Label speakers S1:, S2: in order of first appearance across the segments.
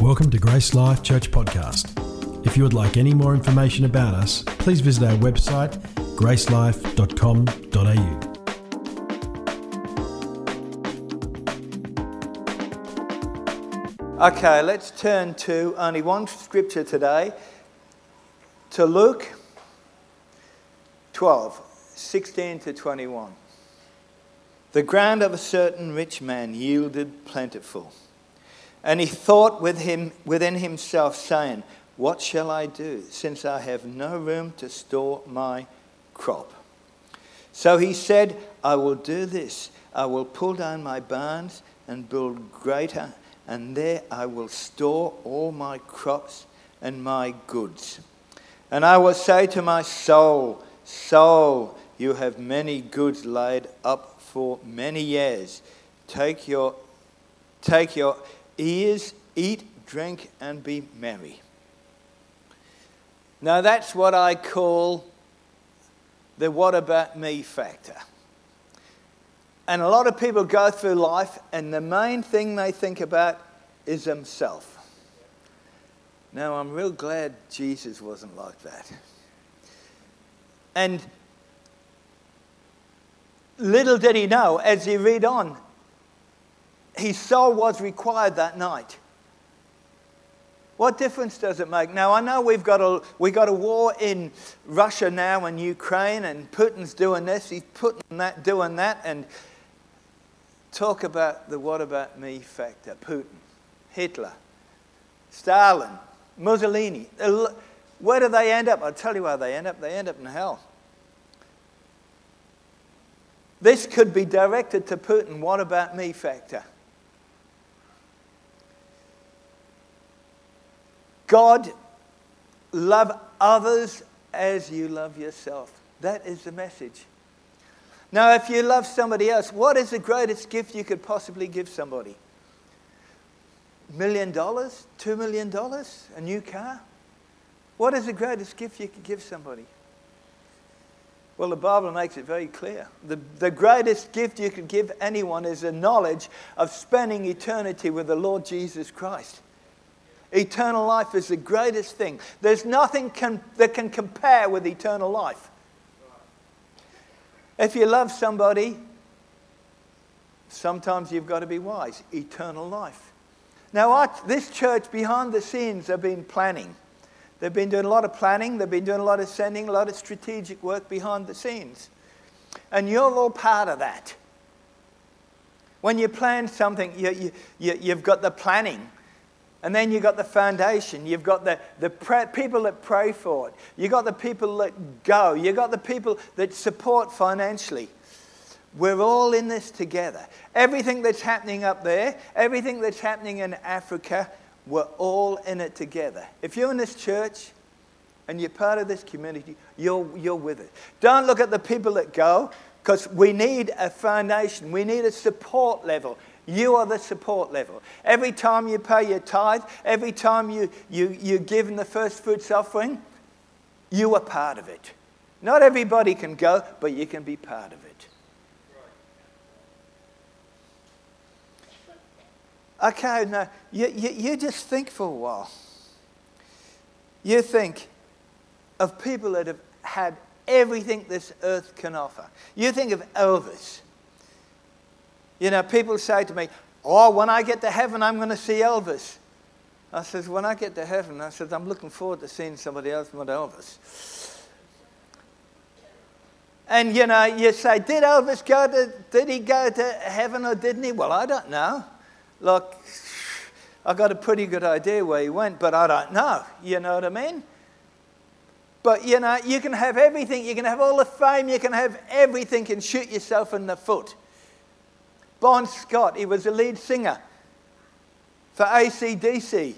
S1: Welcome to Grace Life Church Podcast. If you would like any more information about us, please visit our website gracelife.com.au.
S2: Okay, let's turn to only one scripture today to Luke 12, 16 to 21. The ground of a certain rich man yielded plentiful. And he thought with him, within himself, saying, What shall I do, since I have no room to store my crop? So he said, I will do this. I will pull down my barns and build greater, and there I will store all my crops and my goods. And I will say to my soul, Soul, you have many goods laid up for many years. Take your, take your ears, eat, drink, and be merry. Now, that's what I call the what about me factor. And a lot of people go through life, and the main thing they think about is themselves. Now, I'm real glad Jesus wasn't like that. And little did he know, as he read on, his soul was required that night. What difference does it make? Now, I know we've got a, we've got a war in Russia now and Ukraine, and Putin's doing this, he's putting that, doing that, and talk about the what about me factor. Putin, Hitler, Stalin, Mussolini. Where do they end up? I'll tell you where they end up. They end up in hell. This could be directed to Putin. What about me factor? God, love others as you love yourself. That is the message. Now, if you love somebody else, what is the greatest gift you could possibly give somebody? Million dollars? Two million dollars? A new car? What is the greatest gift you could give somebody? Well, the Bible makes it very clear. The, the greatest gift you could give anyone is the knowledge of spending eternity with the Lord Jesus Christ. Eternal life is the greatest thing. There's nothing can, that can compare with eternal life. If you love somebody, sometimes you've got to be wise. Eternal life. Now, this church behind the scenes have been planning. They've been doing a lot of planning, they've been doing a lot of sending, a lot of strategic work behind the scenes. And you're all part of that. When you plan something, you, you, you, you've got the planning. And then you've got the foundation. You've got the, the people that pray for it. You've got the people that go. You've got the people that support financially. We're all in this together. Everything that's happening up there, everything that's happening in Africa, we're all in it together. If you're in this church and you're part of this community, you're, you're with it. Don't look at the people that go, because we need a foundation, we need a support level. You are the support level. Every time you pay your tithe, every time you, you, you give in the first fruits offering, you are part of it. Not everybody can go, but you can be part of it. Okay, now, you, you, you just think for a while. You think of people that have had everything this earth can offer. You think of Elvis. You know, people say to me, Oh, when I get to heaven, I'm going to see Elvis. I says, When I get to heaven, I says, I'm looking forward to seeing somebody else but Elvis. And you know, you say, Did Elvis go to, did he go to heaven or didn't he? Well, I don't know. Look, I got a pretty good idea where he went, but I don't know. You know what I mean? But you know, you can have everything, you can have all the fame, you can have everything and shoot yourself in the foot. Bon Scott, he was the lead singer for ACDC.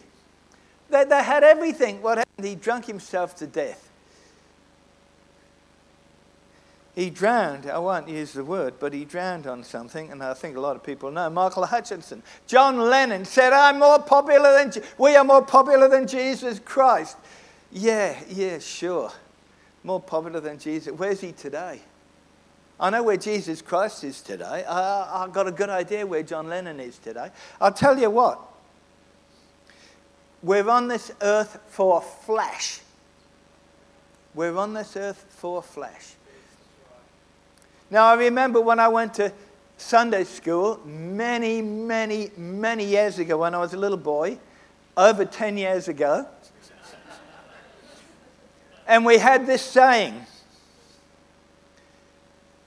S2: They, they had everything. What happened? He drunk himself to death. He drowned, I won't use the word, but he drowned on something, and I think a lot of people know. Michael Hutchence. John Lennon said, I'm more popular than, we are more popular than Jesus Christ. Yeah, yeah, sure. More popular than Jesus. Where's he today? I know where Jesus Christ is today. I, have got a good idea where John Lennon is today. I'll tell you what. we're on this earth for flesh. We're on this earth for flesh. Now, I remember when I went to Sunday school many, many, many years ago when I was a little boy, over 10 years ago. and we had this saying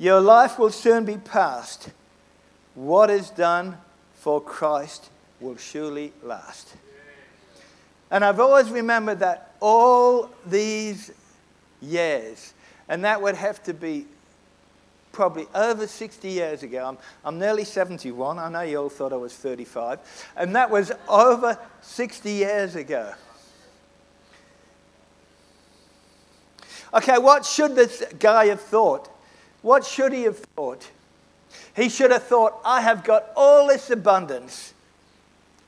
S2: Your life will soon be past. What is done for Christ will surely last. And I've always remembered that all these years. And that would have to be probably over 60 years ago. I'm, I'm nearly 71. I know you all thought I was 35. And that was over 60 years ago. Okay, what should this guy have thought? What should he have thought? He should have thought, I have got all this abundance.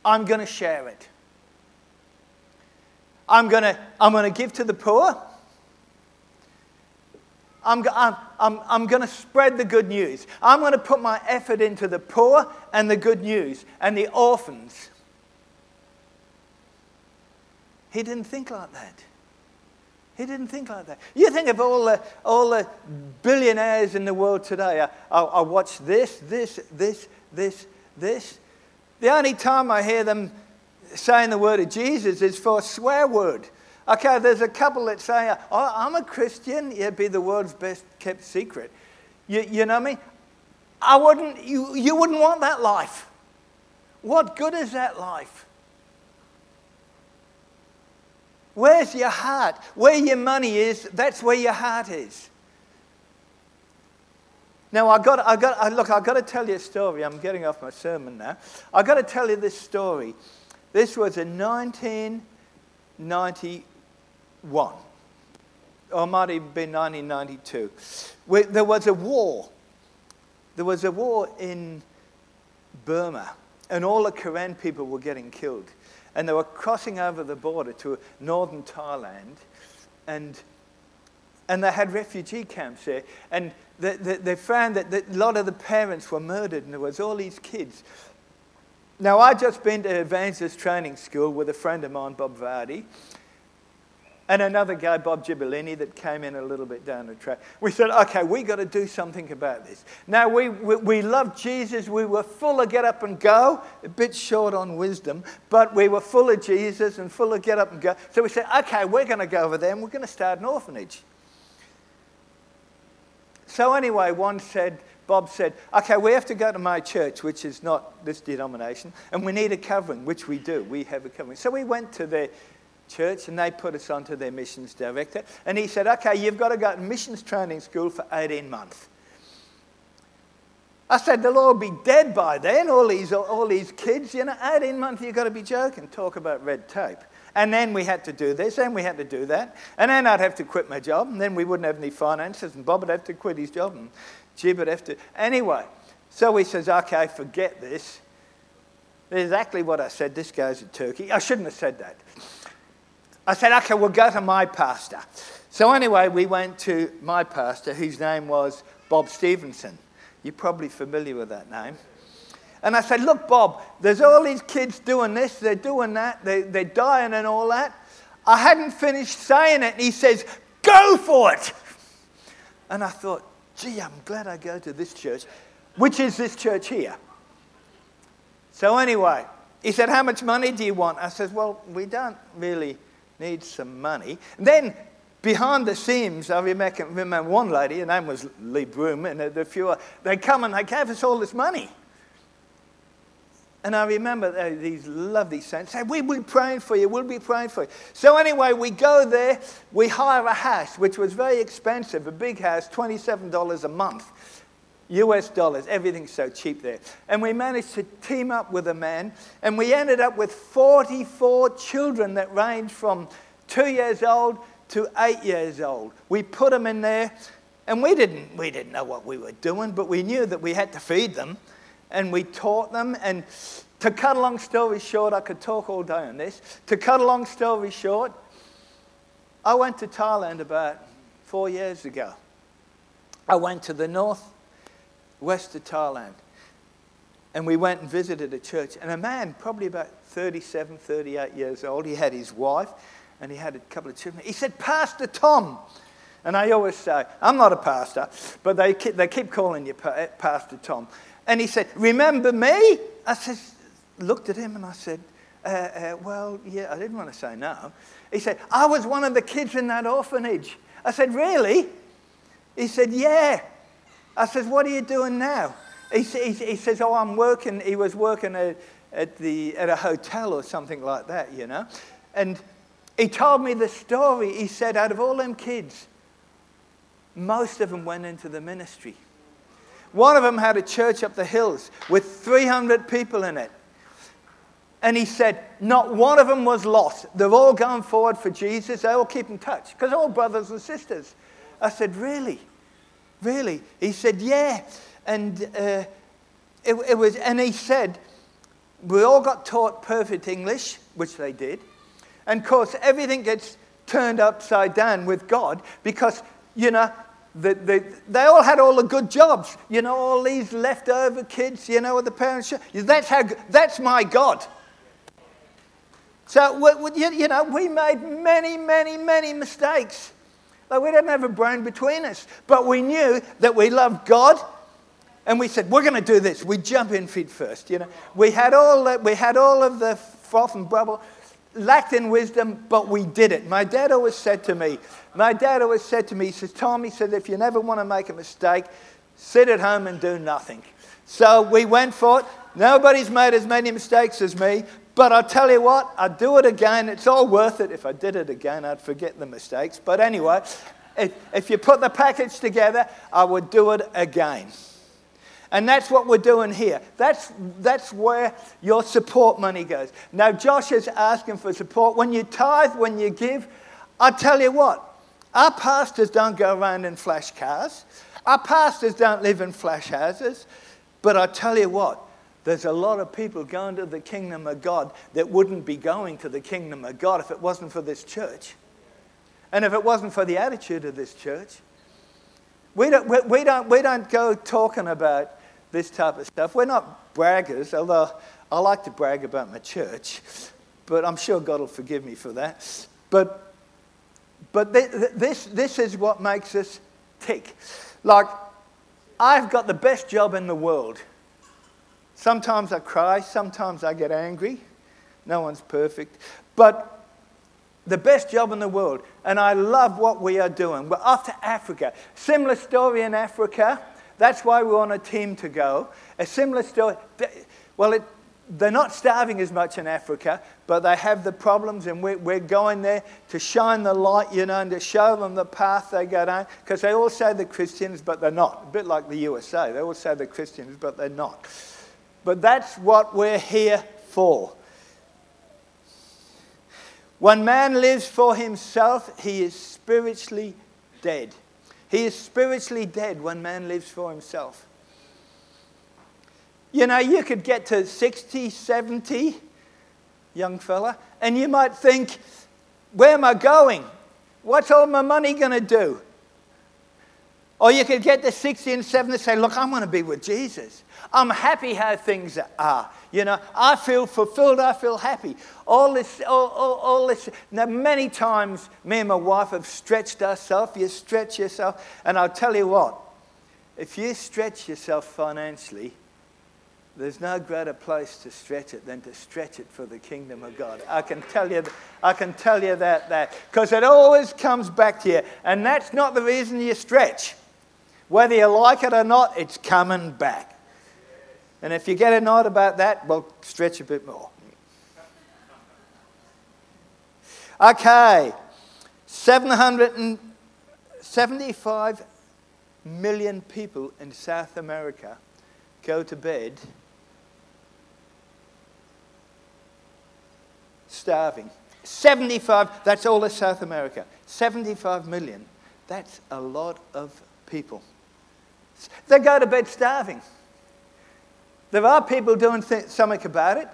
S2: I'm going to share it. I'm going to, I'm going to give to the poor. I'm, I'm, I'm, I'm going to spread the good news. I'm going to put my effort into the poor and the good news and the orphans. He didn't think like that. He didn't think like that. You think of all the, all the billionaires in the world today. I, I, I watch this, this, this, this, this. The only time I hear them saying the word of Jesus is for a swear word. Okay, there's a couple that say, oh, I'm a Christian. It'd be the world's best kept secret. You, you know what I mean? I wouldn't, you, you wouldn't want that life. What good is that life? Where's your heart? Where your money is, that's where your heart is. Now, I got, I got, I, look, I've got to tell you a story. I'm getting off my sermon now. I've got to tell you this story. This was in 1990 one, or might have been 1992. Where there was a war. There was a war in Burma, and all the Karen people were getting killed. And they were crossing over the border to northern Thailand, and, and they had refugee camps there. And they, they, they found that, that a lot of the parents were murdered, and there was all these kids. Now, I'd just been to evangelist training school with a friend of mine, Bob Vardy, and another guy, Bob Gibolini, that came in a little bit down the track. We said, okay, we got to do something about this. Now, we, we, we loved Jesus. We were full of get up and go, a bit short on wisdom, but we were full of Jesus and full of get up and go. So we said, okay, we're going to go over there and we're going to start an orphanage. So, anyway, one said, Bob said, okay, we have to go to my church, which is not this denomination, and we need a covering, which we do. We have a covering. So we went to their church and they put us onto their missions director. And he said, okay, you've got to go to missions training school for 18 months. I said, they'll all be dead by then, all these, all these kids. You know, 18 months, you've got to be joking. Talk about red tape. And then we had to do this, and we had to do that. And then I'd have to quit my job, and then we wouldn't have any finances, and Bob would have to quit his job, and Jib would have to. Anyway, so he says, okay, forget this. Exactly what I said. This goes to Turkey. I shouldn't have said that. I said, okay, we'll go to my pastor. So anyway, we went to my pastor, whose name was Bob Stevenson. You're probably familiar with that name. And I said, look, Bob, there's all these kids doing this, they're doing that, they, they're dying and all that. I hadn't finished saying it, and he says, go for it. And I thought, gee, I'm glad I go to this church, which is this church here. So anyway, he said, how much money do you want? I said, well, we don't really needs some money. And then behind the scenes, I remember, one lady, her name was Lee Broom, and a few, they come and they gave us all this money. And I remember uh, these lovely saints say, We'll be praying for you, we'll be praying for you. So, anyway, we go there, we hire a house, which was very expensive, a big house, $27 a month. US dollars, everything's so cheap there. And we managed to team up with a man, and we ended up with 44 children that range from two years old to eight years old. We put them in there, and we didn't, we didn't know what we were doing, but we knew that we had to feed them, and we taught them. And to cut a long story short, I could talk all day on this. To cut a long story short, I went to Thailand about four years ago. I went to the north west of Thailand. and we went and visited a church. And a man, probably about 37, 38 years old, he had his wife and he had a couple of children. He said, Pastor Tom. And I always say, I'm not a pastor, but they keep, they keep calling you eh, Pastor Tom. And he said, Remember me? I said, looked at him and I said, uh, uh, Well, yeah, I didn't want to say no. He said, I was one of the kids in that orphanage. I said, Really? He said, Yeah. I said, What are you doing now? He, he, he says, Oh, I'm working. He was working at, at, the, at a hotel or something like that, you know. And he told me the story. He said, Out of all them kids, most of them went into the ministry. One of them had a church up the hills with 300 people in it. And he said, Not one of them was lost. They've all gone forward for Jesus. They all keep in touch because they're all brothers and sisters. I said, Really? Really? He said, Yeah. And uh, it, it was, and he said, We all got taught perfect English, which they did. And of course, everything gets turned upside down with God because, you know, the, the, they all had all the good jobs. You know, all these leftover kids, you know, the parents. That's, how, that's my God. So, you know, we made many, many, many mistakes. Like we didn't have a brain between us, but we knew that we loved God, and we said, "We're going to do this." We jump in feet first. You know, we had all the, we had all of the froth and bubble, lacked in wisdom, but we did it. My dad always said to me, my dad always said to me, he says, Tom, he said, if you never want to make a mistake, sit at home and do nothing. So we went for it. Nobody's made as many mistakes as me, but I'll tell you what, I'd do it again. It's all worth it. If I did it again, I'd forget the mistakes. But anyway, if, if you put the package together, I would do it again. And that's what we're doing here. That's, that's where your support money goes. Now, Josh is asking for support. When you tithe, when you give, I tell you what, our pastors don't go around in flash cars. Our pastors don't live in flash houses. But I tell you what, there's a lot of people going to the kingdom of God that wouldn't be going to the kingdom of God if it wasn't for this church. And if it wasn't for the attitude of this church. We don't, we, we, don't, we don't go talking about this type of stuff. We're not braggers, although I like to brag about my church, but I'm sure God will forgive me for that. But, but this, this is what makes us tick. Like, I've got the best job in the world. Sometimes I cry, sometimes I get angry. No one's perfect. But the best job in the world. And I love what we are doing. We're off to Africa. Similar story in Africa. That's why we're on a team to go. A similar story. Well, it, they're not starving as much in Africa, but they have the problems, and we're, we're going there to shine the light, you know, and to show them the path they go down. Because they all say they're Christians, but they're not. A bit like the USA. They all say they're Christians, but they're not. But that's what we're here for. When man lives for himself, he is spiritually dead. He is spiritually dead when man lives for himself. You know, you could get to 60, 70, young fella, and you might think, where am I going? What's all my money going to do? Or you could get to 60 and 70 and say, look, I'm going to be with Jesus. I'm happy how things are. You know, I feel fulfilled, I feel happy. All this, all, all, all this. Now, many times, me and my wife have stretched ourselves. You stretch yourself, and I'll tell you what, if you stretch yourself financially, there's no greater place to stretch it than to stretch it for the kingdom of God. I can tell you, I can tell you that, that, because it always comes back to you, and that's not the reason you stretch. Whether you like it or not, it's coming back. And if you get annoyed about that, well, stretch a bit more. Okay, 775 million people in South America go to bed starving. 75, that's all of South America. 75 million. That's a lot of people. They go to bed starving. There are people doing th- something about it,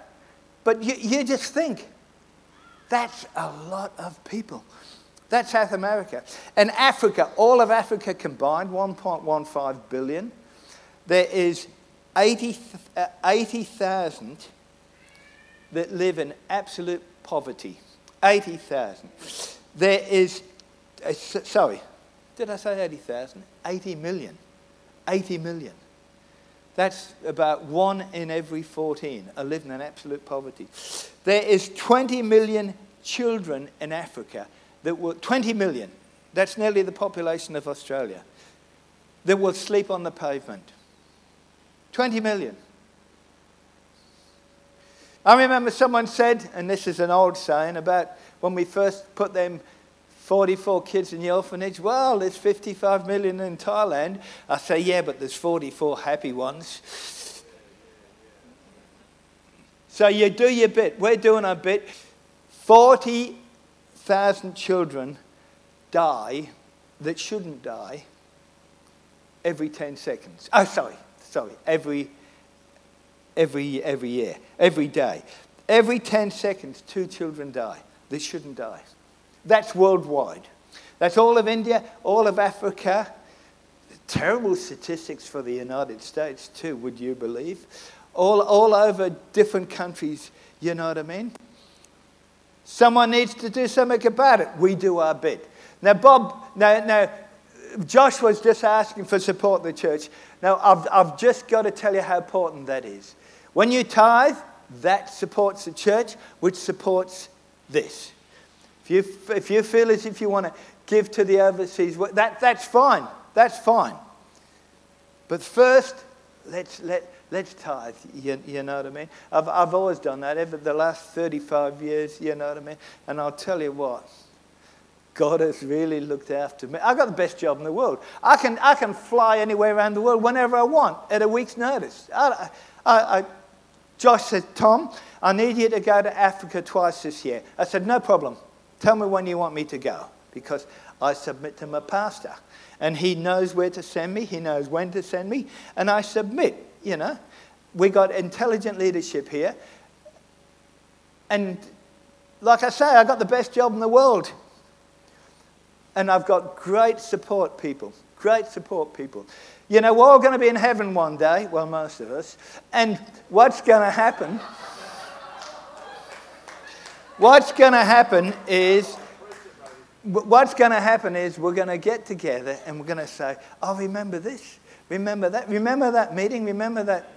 S2: but you, you just think that's a lot of people. That's South America. And Africa, all of Africa combined, 1.15 billion. There is 80,000 uh, 80, that live in absolute poverty. 80,000. There is, uh, sorry, did I say 80,000? 80 million. 80 million. That's about one in every 14 are living in absolute poverty. There is 20 million children in Africa that will, 20 million, that's nearly the population of Australia, that will sleep on the pavement. 20 million. I remember someone said, and this is an old saying, about when we first put them 44 kids in the orphanage. Well, there's 55 million in Thailand. I say, yeah, but there's 44 happy ones. So you do your bit. We're doing our bit. 40,000 children die that shouldn't die every 10 seconds. Oh, sorry, sorry, every, every, every year, every day. Every 10 seconds, two children die that shouldn't die. That's worldwide. That's all of India, all of Africa. Terrible statistics for the United States, too, would you believe? All, all over different countries, you know what I mean? Someone needs to do something about it. We do our bit. Now, Bob, now, now Josh was just asking for support of the church. Now, I've, I've just got to tell you how important that is. When you tithe, that supports the church, which supports this. If you, if you feel as if you want to give to the overseas, that, that's fine. That's fine. But first, let's, let, let's tithe. You, you know what I mean? I've, I've always done that over the last 35 years, you know what I mean? And I'll tell you what, God has really looked after me. I've got the best job in the world. I can, I can fly anywhere around the world whenever I want at a week's notice. I, I, I, Josh said, Tom, I need you to go to Africa twice this year. I said, no problem. Tell me when you want me to go because I submit to my pastor. And he knows where to send me, he knows when to send me, and I submit, you know. We got intelligent leadership here. And like I say, I got the best job in the world. And I've got great support people. Great support people. You know, we're all going to be in heaven one day, well, most of us. And what's going to happen? What's going to happen is, what's going to happen is we're going to get together and we're going to say, oh, remember this, remember that, remember that meeting, remember that,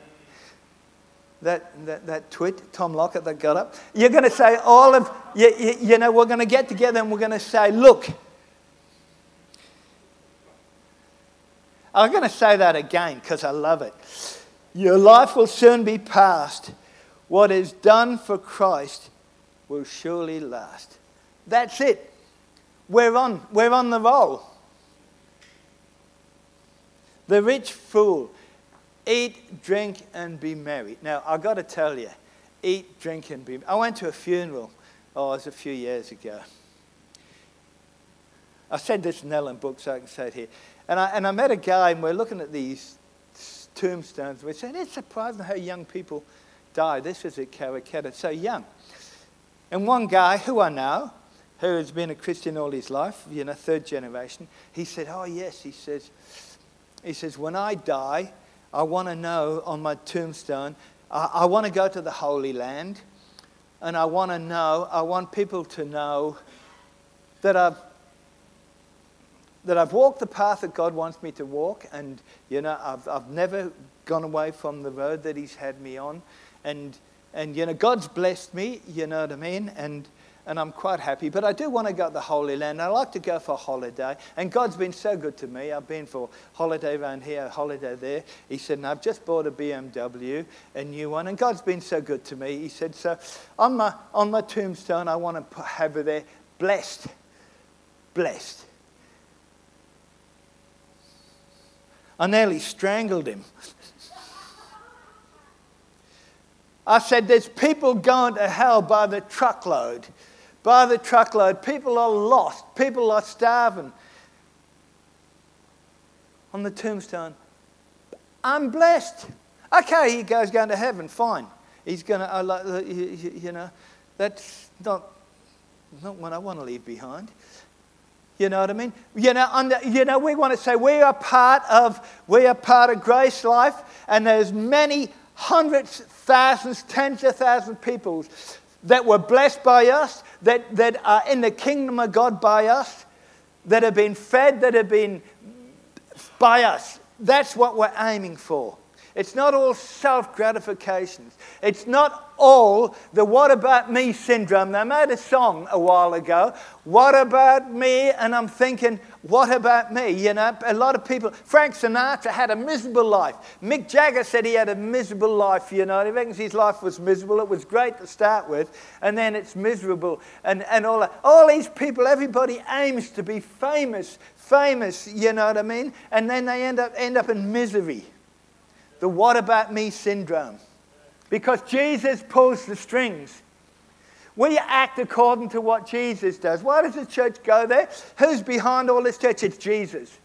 S2: that, that, that tweet, Tom Locker that got up. You're going to say all of, you, you, you know, we're going to get together and we're going to say, look, I'm going to say that again because I love it. Your life will soon be past. What is done for Christ will surely last. That's it. We're on, we're on the roll. The rich fool, eat, drink, and be merry. Now, I've got to tell you, eat, drink, and be I went to a funeral, oh, it was a few years ago. I said this in Ellenbrook, so I can say it here. And I, and I met a guy, and we're looking at these tombstones. We're saying, it's surprising how young people die. This is at Karrakatta, so young. And one guy who I know, who has been a Christian all his life, you know, third generation, he said, Oh, yes, he says, he says, when I die, I want to know on my tombstone, I, I want to go to the Holy Land, and I want to know, I want people to know that I've that I've walked the path that God wants me to walk, and you know, I've, I've never gone away from the road that He's had me on, and and you know, God's blessed me, you know what I mean, and and I'm quite happy. But I do want to go to the Holy Land. I like to go for a holiday, and God's been so good to me. I've been for holiday around here, holiday there. He said, and I've just bought a BMW, a new one, and God's been so good to me. He said, so on my on my tombstone, I want to have it there, blessed, blessed. I nearly strangled him. I said, There's people going to hell by the truckload. By the truckload. People are lost. People are starving. On the tombstone, I'm blessed. Okay, he goes going to heaven, fine. He's going to, uh, you know, that's not, not what I want to leave behind. You know what I mean? You know, under, you know, we want to say we are part of we are part of Grace Life, and there's many hundreds, thousands, tens of thousands of people that were blessed by us, that, that are in the kingdom of God by us, that have been fed, that have been by us. That's what we're aiming for. It's not all self gratifications. It's not all the what about me syndrome. They made a song a while ago, What About Me? And I'm thinking, What about me? You know, a lot of people, Frank Sinatra had a miserable life. Mick Jagger said he had a miserable life, you know. He reckons his life was miserable. It was great to start with, and then it's miserable. And, and all that. All these people, everybody aims to be famous, famous, you know what I mean? And then they end up, end up in misery the what about me syndrome. Because Jesus pulls the strings. We act according to what Jesus does. Why does the church go there? Who's behind all this church? It's Jesus.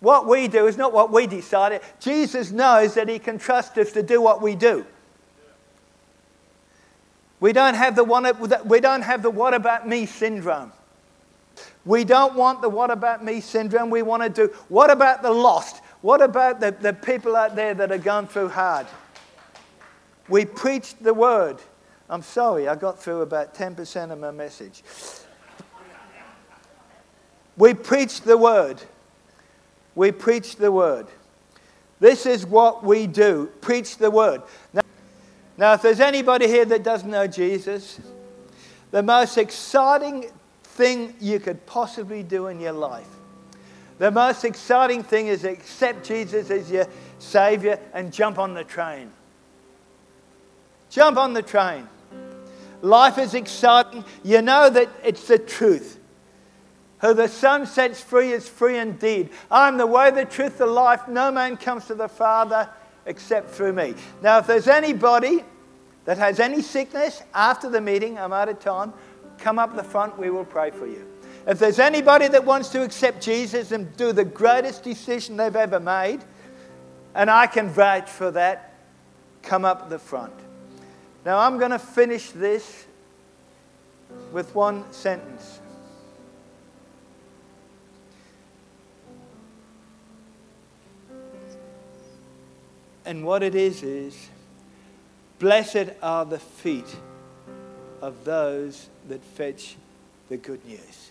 S2: What we do is not what we decided. Jesus knows that He can trust us to do what we do. We don't have the, one, we don't have the what about me syndrome. We don't want the what about me syndrome. We want to do what about the lost? What about the, the people out there that are going through hard? We preached the word. I'm sorry, I got through about 10% of my message. We preached the word. We preach the word. This is what we do preach the word. Now, now, if there's anybody here that doesn't know Jesus, the most exciting thing you could possibly do in your life the most exciting thing is accept Jesus as your Savior and jump on the train. Jump on the train. Life is exciting. You know that it's the truth. Who the Son sets free is free indeed. I'm the way, the truth, the life. No man comes to the Father except through me. Now, if there's anybody that has any sickness after the meeting, I'm out of time, come up the front, we will pray for you. If there's anybody that wants to accept Jesus and do the greatest decision they've ever made, and I can vouch for that, come up the front. Now I'm going to finish this with one sentence. And what it is is, blessed are the feet of those that fetch the good news.